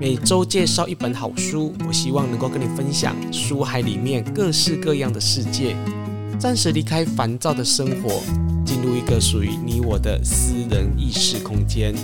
每周介绍一本好书，我希望能够跟你分享书海里面各式各样的世界，暂时离开烦躁的生活，进入一个属于你我的私人意识空间。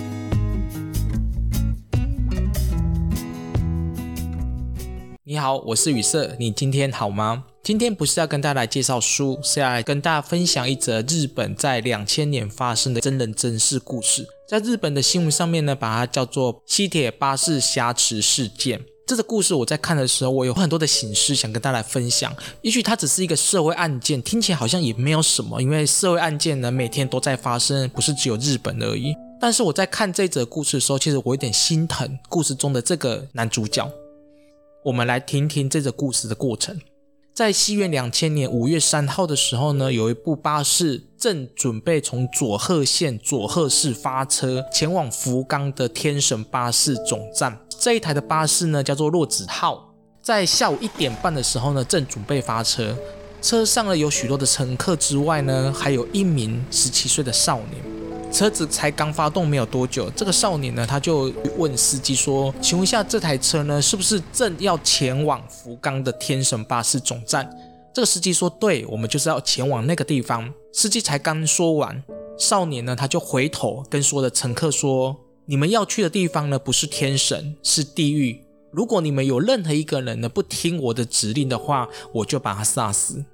你好，我是雨色，你今天好吗？今天不是要跟大家来介绍书，是要来跟大家分享一则日本在两千年发生的真人真事故事。在日本的新闻上面呢，把它叫做西铁巴士挟持事件。这个故事我在看的时候，我有很多的省思想跟大家来分享。也许它只是一个社会案件，听起来好像也没有什么，因为社会案件呢每天都在发生，不是只有日本而已。但是我在看这则故事的时候，其实我有点心疼故事中的这个男主角。我们来听听这个故事的过程。在西元两千年五月三号的时候呢，有一部巴士正准备从佐贺县佐贺市发车前往福冈的天神巴士总站。这一台的巴士呢叫做落子号，在下午一点半的时候呢正准备发车，车上呢有许多的乘客之外呢，还有一名十七岁的少年。车子才刚发动没有多久，这个少年呢，他就问司机说：“请问一下，这台车呢，是不是正要前往福冈的天神巴士总站？”这个司机说：“对，我们就是要前往那个地方。”司机才刚说完，少年呢，他就回头跟所有的乘客说：“你们要去的地方呢，不是天神，是地狱。如果你们有任何一个人呢，不听我的指令的话，我就把他杀死。”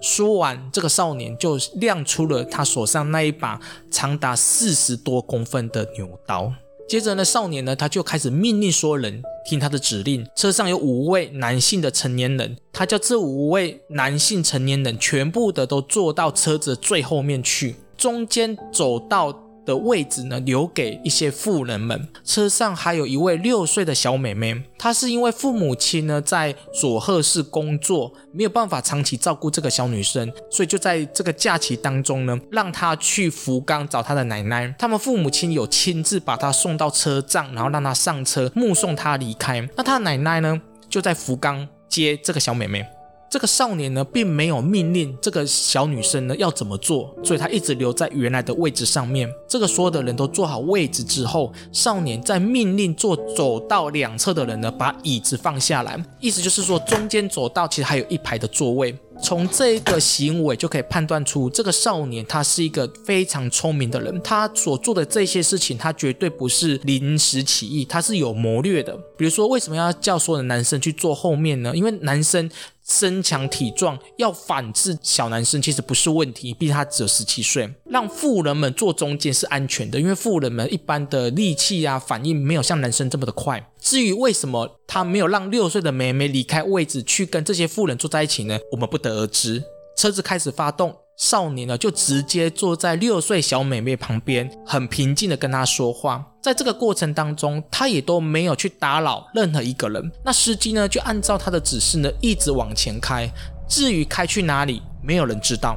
说完，这个少年就亮出了他手上那一把长达四十多公分的牛刀。接着呢，少年呢，他就开始命令所有人听他的指令。车上有五位男性的成年人，他叫这五位男性成年人全部的都坐到车子最后面去，中间走到。的位置呢，留给一些富人们。车上还有一位六岁的小妹妹，她是因为父母亲呢在佐贺市工作，没有办法长期照顾这个小女生，所以就在这个假期当中呢，让她去福冈找她的奶奶。他们父母亲有亲自把她送到车站，然后让她上车，目送她离开。那她奶奶呢，就在福冈接这个小妹妹。这个少年呢，并没有命令这个小女生呢要怎么做，所以他一直留在原来的位置上面。这个所有的人都坐好位置之后，少年在命令坐走道两侧的人呢，把椅子放下来，意思就是说，中间走道其实还有一排的座位。从这个行为就可以判断出，这个少年他是一个非常聪明的人。他所做的这些事情，他绝对不是临时起意，他是有谋略的。比如说，为什么要叫所有的男生去坐后面呢？因为男生。身强体壮，要反制小男生其实不是问题，毕竟他只有十七岁。让富人们坐中间是安全的，因为富人们一般的力气啊反应没有像男生这么的快。至于为什么他没有让六岁的妹妹离开位置去跟这些妇人坐在一起呢？我们不得而知。车子开始发动。少年呢，就直接坐在六岁小妹妹旁边，很平静的跟她说话。在这个过程当中，他也都没有去打扰任何一个人。那司机呢，就按照他的指示呢，一直往前开。至于开去哪里，没有人知道。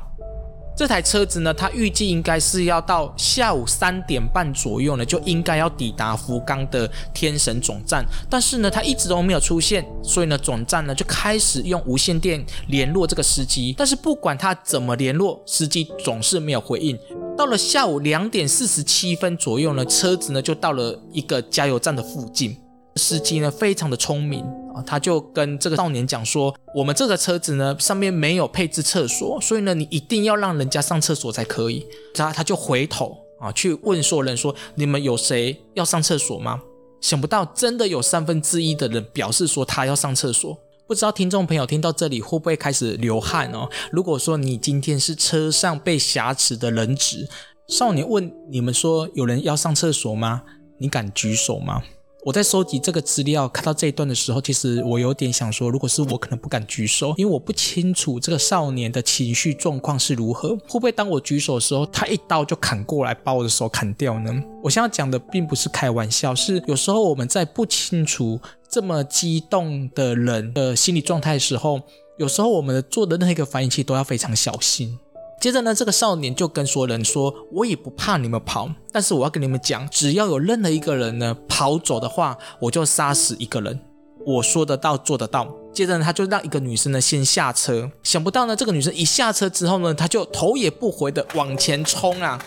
这台车子呢，它预计应该是要到下午三点半左右呢，就应该要抵达福冈的天神总站。但是呢，它一直都没有出现，所以呢，总站呢就开始用无线电联络这个司机。但是不管他怎么联络，司机总是没有回应。到了下午两点四十七分左右呢，车子呢就到了一个加油站的附近。司机呢非常的聪明他就跟这个少年讲说：“我们这个车子呢上面没有配置厕所，所以呢你一定要让人家上厕所才可以。”他他就回头啊去问所有人说：“你们有谁要上厕所吗？”想不到真的有三分之一的人表示说他要上厕所。不知道听众朋友听到这里会不会开始流汗哦？如果说你今天是车上被挟持的人质，少年问你们说：“有人要上厕所吗？”你敢举手吗？我在收集这个资料，看到这一段的时候，其实我有点想说，如果是我，可能不敢举手，因为我不清楚这个少年的情绪状况是如何，会不会当我举手的时候，他一刀就砍过来，把我的手砍掉呢？我现在讲的并不是开玩笑，是有时候我们在不清楚这么激动的人的心理状态的时候，有时候我们做的任何一个反应，其实都要非常小心。接着呢，这个少年就跟所有人说：“我也不怕你们跑，但是我要跟你们讲，只要有任何一个人呢跑走的话，我就杀死一个人。我说得到，做得到。”接着呢，他就让一个女生呢先下车。想不到呢，这个女生一下车之后呢，他就头也不回的往前冲啊！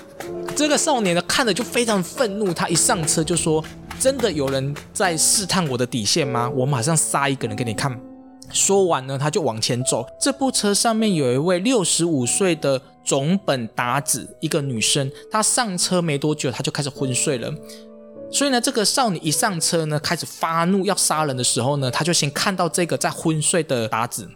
这个少年呢看了就非常愤怒，他一上车就说：“真的有人在试探我的底线吗？我马上杀一个人给你看。说完呢，他就往前走。这部车上面有一位六十五岁的总本达子，一个女生。她上车没多久，她就开始昏睡了。所以呢，这个少女一上车呢，开始发怒要杀人的时候呢，她就先看到这个在昏睡的达子，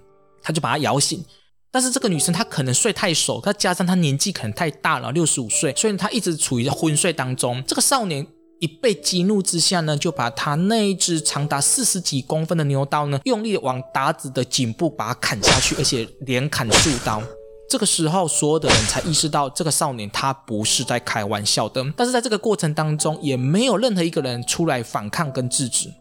她就把她摇醒。但是这个女生她可能睡太熟，再加上她年纪可能太大了，六十五岁，所以她一直处于在昏睡当中。这个少年。一被激怒之下呢，就把他那一只长达四十几公分的牛刀呢，用力往达子的颈部把它砍下去，而且连砍数刀。这个时候，所有的人才意识到这个少年他不是在开玩笑的。但是在这个过程当中，也没有任何一个人出来反抗跟制止。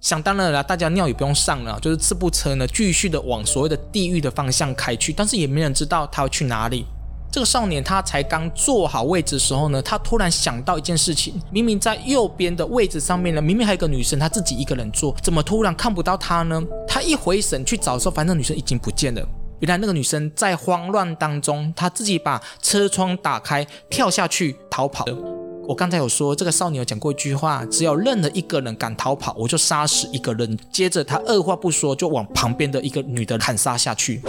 想当然了，大家尿也不用上了，就是这部车呢，继续的往所谓的地狱的方向开去，但是也没人知道他要去哪里。这个少年他才刚坐好位置的时候呢，他突然想到一件事情：明明在右边的位置上面呢，明明还有个女生，他自己一个人坐，怎么突然看不到她呢？他一回神去找的时候，反正女生已经不见了。原来那个女生在慌乱当中，她自己把车窗打开，跳下去逃跑了。我刚才有说，这个少年有讲过一句话：只要任何一个人敢逃跑，我就杀死一个人。接着他二话不说，就往旁边的一个女的砍杀下去。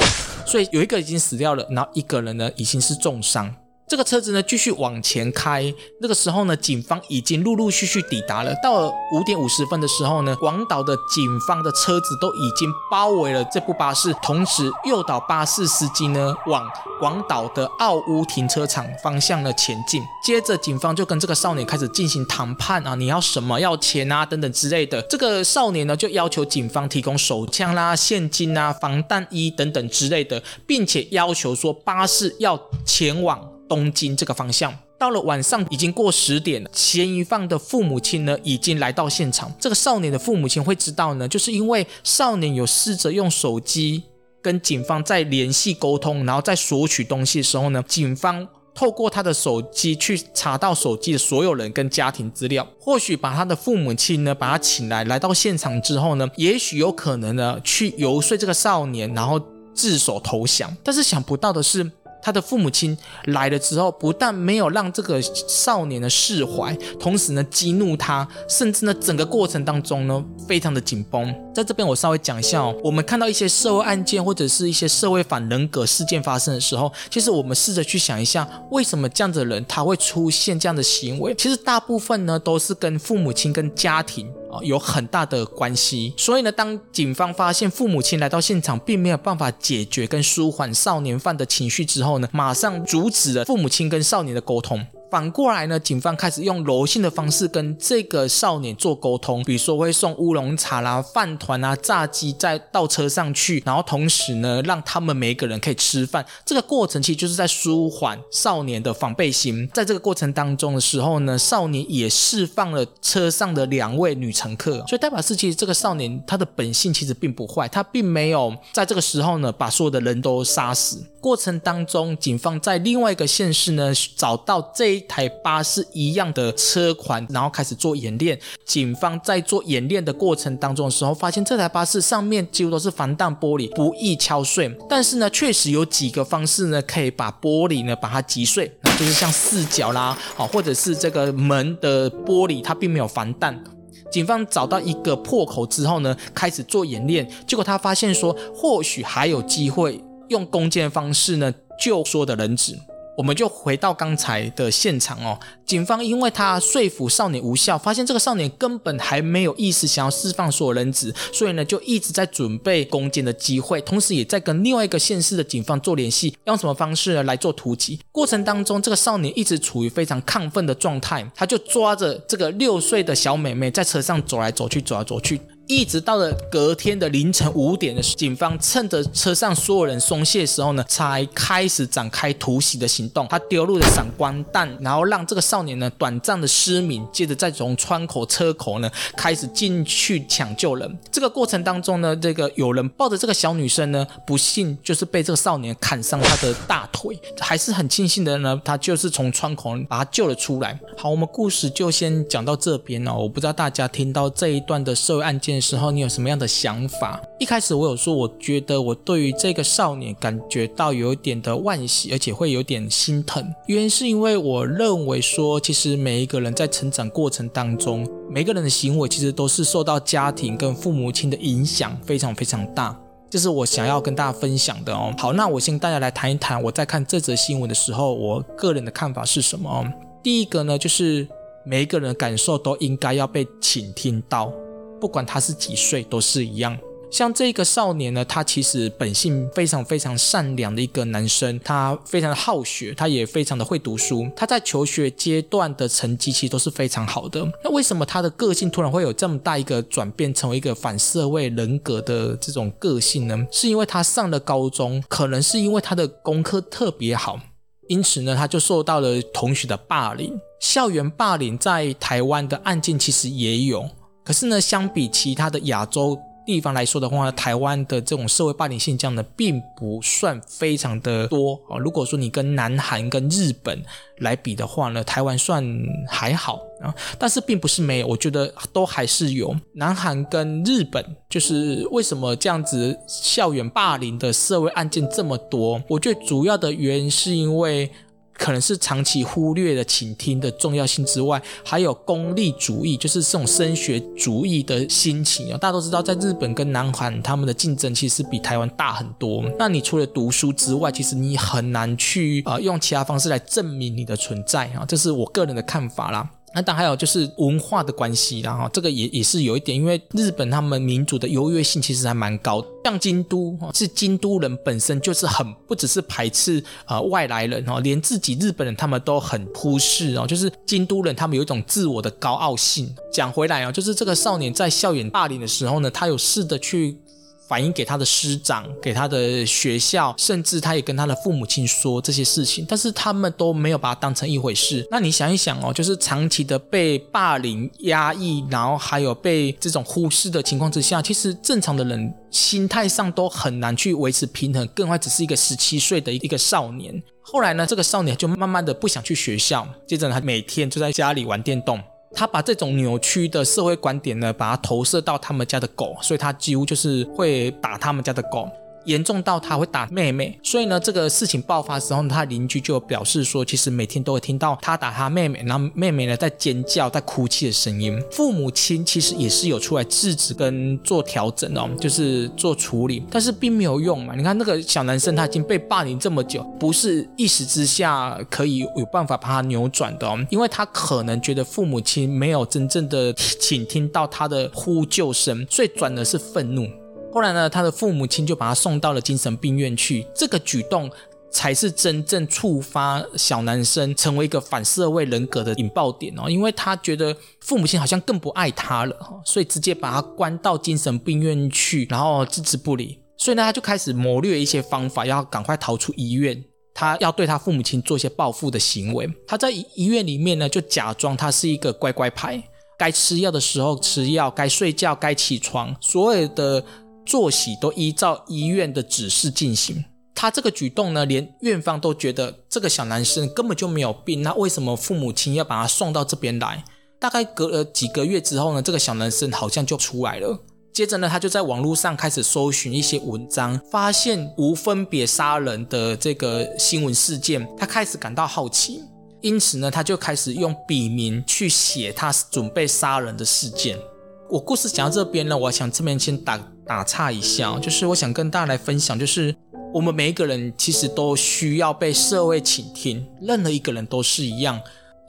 所以有一个已经死掉了，然后一个人呢已经是重伤。这个车子呢继续往前开，那个时候呢，警方已经陆陆续续抵达了。到了五点五十分的时候呢，广岛的警方的车子都已经包围了这部巴士，同时诱导巴士司机呢往广岛的奥屋停车场方向呢前进。接着警方就跟这个少年开始进行谈判啊，你要什么？要钱啊等等之类的。这个少年呢就要求警方提供手枪啦、现金啊、防弹衣等等之类的，并且要求说巴士要前往。东京这个方向，到了晚上已经过十点了。嫌疑犯的父母亲呢，已经来到现场。这个少年的父母亲会知道呢，就是因为少年有试着用手机跟警方在联系沟通，然后在索取东西的时候呢，警方透过他的手机去查到手机的所有人跟家庭资料。或许把他的父母亲呢，把他请来，来到现场之后呢，也许有可能呢，去游说这个少年，然后自首投降。但是想不到的是。他的父母亲来了之后，不但没有让这个少年呢释怀，同时呢激怒他，甚至呢整个过程当中呢非常的紧绷。在这边我稍微讲一下哦，我们看到一些社会案件或者是一些社会反人格事件发生的时候，其实我们试着去想一下，为什么这样的人他会出现这样的行为？其实大部分呢都是跟父母亲跟家庭啊。有很大的关系，所以呢，当警方发现父母亲来到现场，并没有办法解决跟舒缓少年犯的情绪之后呢，马上阻止了父母亲跟少年的沟通。反过来呢，警方开始用柔性的方式跟这个少年做沟通，比如说会送乌龙茶啦、饭团啊、炸鸡再到车上去，然后同时呢，让他们每一个人可以吃饭。这个过程其实就是在舒缓少年的防备心。在这个过程当中的时候呢，少年也释放了车上的两位女乘客，所以代表是其实这个少年他的本性其实并不坏，他并没有在这个时候呢把所有的人都杀死。过程当中，警方在另外一个县市呢找到这一台巴士一样的车款，然后开始做演练。警方在做演练的过程当中的时候，发现这台巴士上面几乎都是防弹玻璃，不易敲碎。但是呢，确实有几个方式呢可以把玻璃呢把它击碎，就是像四角啦，啊，或者是这个门的玻璃，它并没有防弹。警方找到一个破口之后呢，开始做演练，结果他发现说，或许还有机会。用弓箭方式呢，救所有的人质。我们就回到刚才的现场哦。警方因为他说服少年无效，发现这个少年根本还没有意识想要释放所有人质，所以呢，就一直在准备攻坚的机会，同时也在跟另外一个县市的警方做联系，用什么方式来做突击。过程当中，这个少年一直处于非常亢奋的状态，他就抓着这个六岁的小妹妹在车上走来走去，走来走去。一直到了隔天的凌晨五点的时，警方趁着车上所有人松懈的时候呢，才开始展开突袭的行动。他丢入了闪光弹，然后让这个少年呢短暂的失明，接着再从窗口、车口呢开始进去抢救人。这个过程当中呢，这个有人抱着这个小女生呢，不幸就是被这个少年砍伤他的大腿，还是很庆幸的呢，他就是从窗口把他救了出来。好，我们故事就先讲到这边哦。我不知道大家听到这一段的社会案件。时候，你有什么样的想法？一开始我有说，我觉得我对于这个少年感觉到有一点的惋惜，而且会有点心疼。原因是因为我认为说，其实每一个人在成长过程当中，每个人的行为其实都是受到家庭跟父母亲的影响非常非常大。这是我想要跟大家分享的哦。好，那我先大家来谈一谈，我在看这则新闻的时候，我个人的看法是什么？第一个呢，就是每一个人的感受都应该要被倾听到，不管他是几岁，都是一样。像这个少年呢，他其实本性非常非常善良的一个男生，他非常的好学，他也非常的会读书，他在求学阶段的成绩其实都是非常好的。那为什么他的个性突然会有这么大一个转变，成为一个反社会人格的这种个性呢？是因为他上了高中，可能是因为他的功课特别好，因此呢，他就受到了同学的霸凌。校园霸凌在台湾的案件其实也有，可是呢，相比其他的亚洲。地方来说的话，台湾的这种社会霸凌现象呢，并不算非常的多啊。如果说你跟南韩跟日本来比的话呢，台湾算还好啊，但是并不是没有，我觉得都还是有。南韩跟日本，就是为什么这样子校园霸凌的社会案件这么多？我觉得主要的原因是因为。可能是长期忽略了倾听的重要性之外，还有功利主义，就是这种升学主义的心情啊。大家都知道，在日本跟南韩，他们的竞争其实比台湾大很多。那你除了读书之外，其实你很难去啊、呃、用其他方式来证明你的存在啊。这是我个人的看法啦。那当然还有就是文化的关系啦，哈，这个也也是有一点，因为日本他们民族的优越性其实还蛮高，像京都是京都人本身就是很不只是排斥呃外来人哦，连自己日本人他们都很忽视哦，就是京都人他们有一种自我的高傲性。讲回来啊，就是这个少年在校园霸凌的时候呢，他有试着去。反映给他的师长，给他的学校，甚至他也跟他的父母亲说这些事情，但是他们都没有把它当成一回事。那你想一想哦，就是长期的被霸凌、压抑，然后还有被这种忽视的情况之下，其实正常的人心态上都很难去维持平衡，更何只是一个十七岁的一个少年。后来呢，这个少年就慢慢的不想去学校，接着他每天就在家里玩电动。他把这种扭曲的社会观点呢，把它投射到他们家的狗，所以他几乎就是会打他们家的狗。严重到他会打妹妹，所以呢，这个事情爆发的时候呢，他邻居就表示说，其实每天都会听到他打他妹妹，然后妹妹呢在尖叫、在哭泣的声音。父母亲其实也是有出来制止跟做调整哦，就是做处理，但是并没有用嘛。你看那个小男生他已经被霸凌这么久，不是一时之下可以有办法把他扭转的哦，因为他可能觉得父母亲没有真正的倾听到他的呼救声，所以转的是愤怒。后来呢，他的父母亲就把他送到了精神病院去。这个举动才是真正触发小男生成为一个反社会人格的引爆点哦，因为他觉得父母亲好像更不爱他了，所以直接把他关到精神病院去，然后置之不理。所以呢，他就开始谋略一些方法，要赶快逃出医院。他要对他父母亲做一些报复的行为。他在医院里面呢，就假装他是一个乖乖牌，该吃药的时候吃药，该睡觉该起床，所有的。作息都依照医院的指示进行。他这个举动呢，连院方都觉得这个小男生根本就没有病。那为什么父母亲要把他送到这边来？大概隔了几个月之后呢，这个小男生好像就出来了。接着呢，他就在网络上开始搜寻一些文章，发现无分别杀人的这个新闻事件，他开始感到好奇。因此呢，他就开始用笔名去写他准备杀人的事件。我故事讲到这边呢，我想这边先打打岔一下，就是我想跟大家来分享，就是我们每一个人其实都需要被社会倾听，任何一个人都是一样。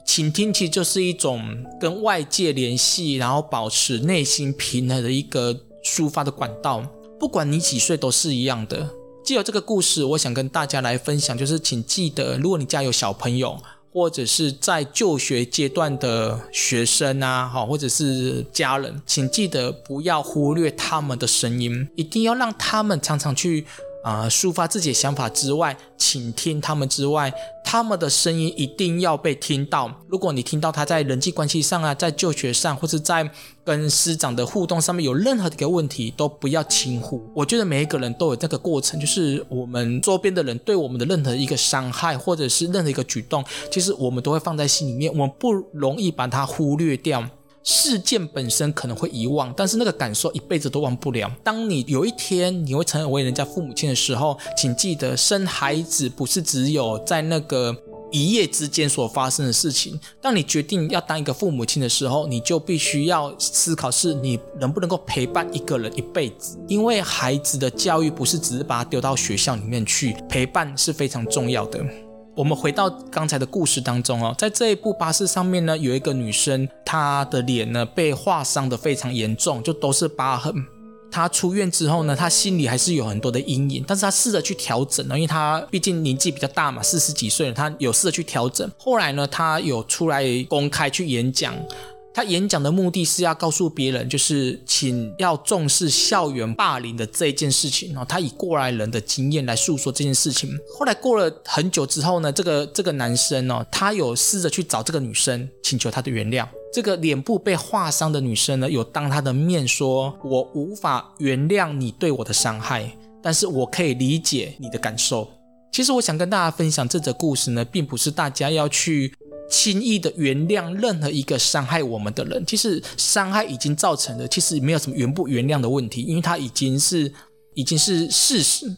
倾听其实就是一种跟外界联系，然后保持内心平衡的一个抒发的管道。不管你几岁都是一样的。借由这个故事，我想跟大家来分享，就是请记得，如果你家有小朋友。或者是在就学阶段的学生啊，好，或者是家人，请记得不要忽略他们的声音，一定要让他们常常去。啊、抒发自己的想法之外，倾听他们之外，他们的声音一定要被听到。如果你听到他在人际关系上啊，在就学上，或者在跟师长的互动上面有任何的一个问题，都不要轻忽。我觉得每一个人都有这个过程，就是我们周边的人对我们的任何一个伤害，或者是任何一个举动，其实我们都会放在心里面，我们不容易把它忽略掉。事件本身可能会遗忘，但是那个感受一辈子都忘不了。当你有一天你会成为人家父母亲的时候，请记得生孩子不是只有在那个一夜之间所发生的事情。当你决定要当一个父母亲的时候，你就必须要思考是你能不能够陪伴一个人一辈子。因为孩子的教育不是只是把他丢到学校里面去，陪伴是非常重要的。我们回到刚才的故事当中哦，在这一部巴士上面呢，有一个女生，她的脸呢被划伤的非常严重，就都是疤痕。她出院之后呢，她心里还是有很多的阴影，但是她试着去调整了，因为她毕竟年纪比较大嘛，四十几岁了，她有试着去调整。后来呢，她有出来公开去演讲。他演讲的目的是要告诉别人，就是请要重视校园霸凌的这件事情。然后他以过来人的经验来诉说这件事情。后来过了很久之后呢，这个这个男生哦，他有试着去找这个女生，请求她的原谅。这个脸部被划伤的女生呢，有当他的面说：“我无法原谅你对我的伤害，但是我可以理解你的感受。”其实我想跟大家分享这则故事呢，并不是大家要去。轻易的原谅任何一个伤害我们的人，其实伤害已经造成了，其实没有什么原不原谅的问题，因为它已经是已经是事实。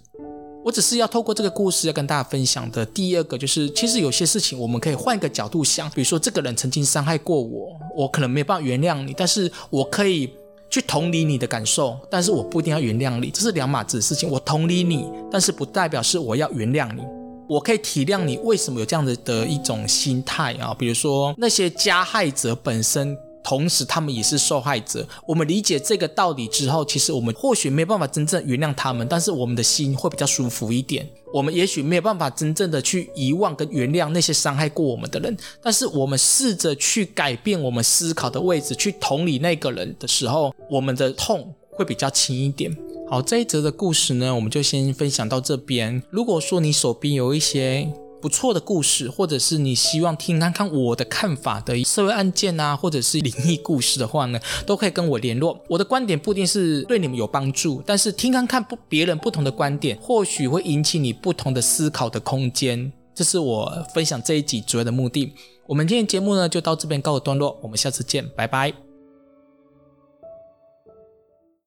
我只是要透过这个故事要跟大家分享的第二个，就是其实有些事情我们可以换一个角度想，比如说这个人曾经伤害过我，我可能没办法原谅你，但是我可以去同理你的感受，但是我不一定要原谅你，这是两码子事情。我同理你，但是不代表是我要原谅你。我可以体谅你为什么有这样子的一种心态啊，比如说那些加害者本身，同时他们也是受害者。我们理解这个道理之后，其实我们或许没有办法真正原谅他们，但是我们的心会比较舒服一点。我们也许没有办法真正的去遗忘跟原谅那些伤害过我们的人，但是我们试着去改变我们思考的位置，去同理那个人的时候，我们的痛会比较轻一点。好，这一则的故事呢，我们就先分享到这边。如果说你手边有一些不错的故事，或者是你希望听看看我的看法的社会案件啊，或者是灵异故事的话呢，都可以跟我联络。我的观点不一定是对你们有帮助，但是听看看不别人不同的观点，或许会引起你不同的思考的空间。这是我分享这一集主要的目的。我们今天节目呢，就到这边告个段落，我们下次见，拜拜。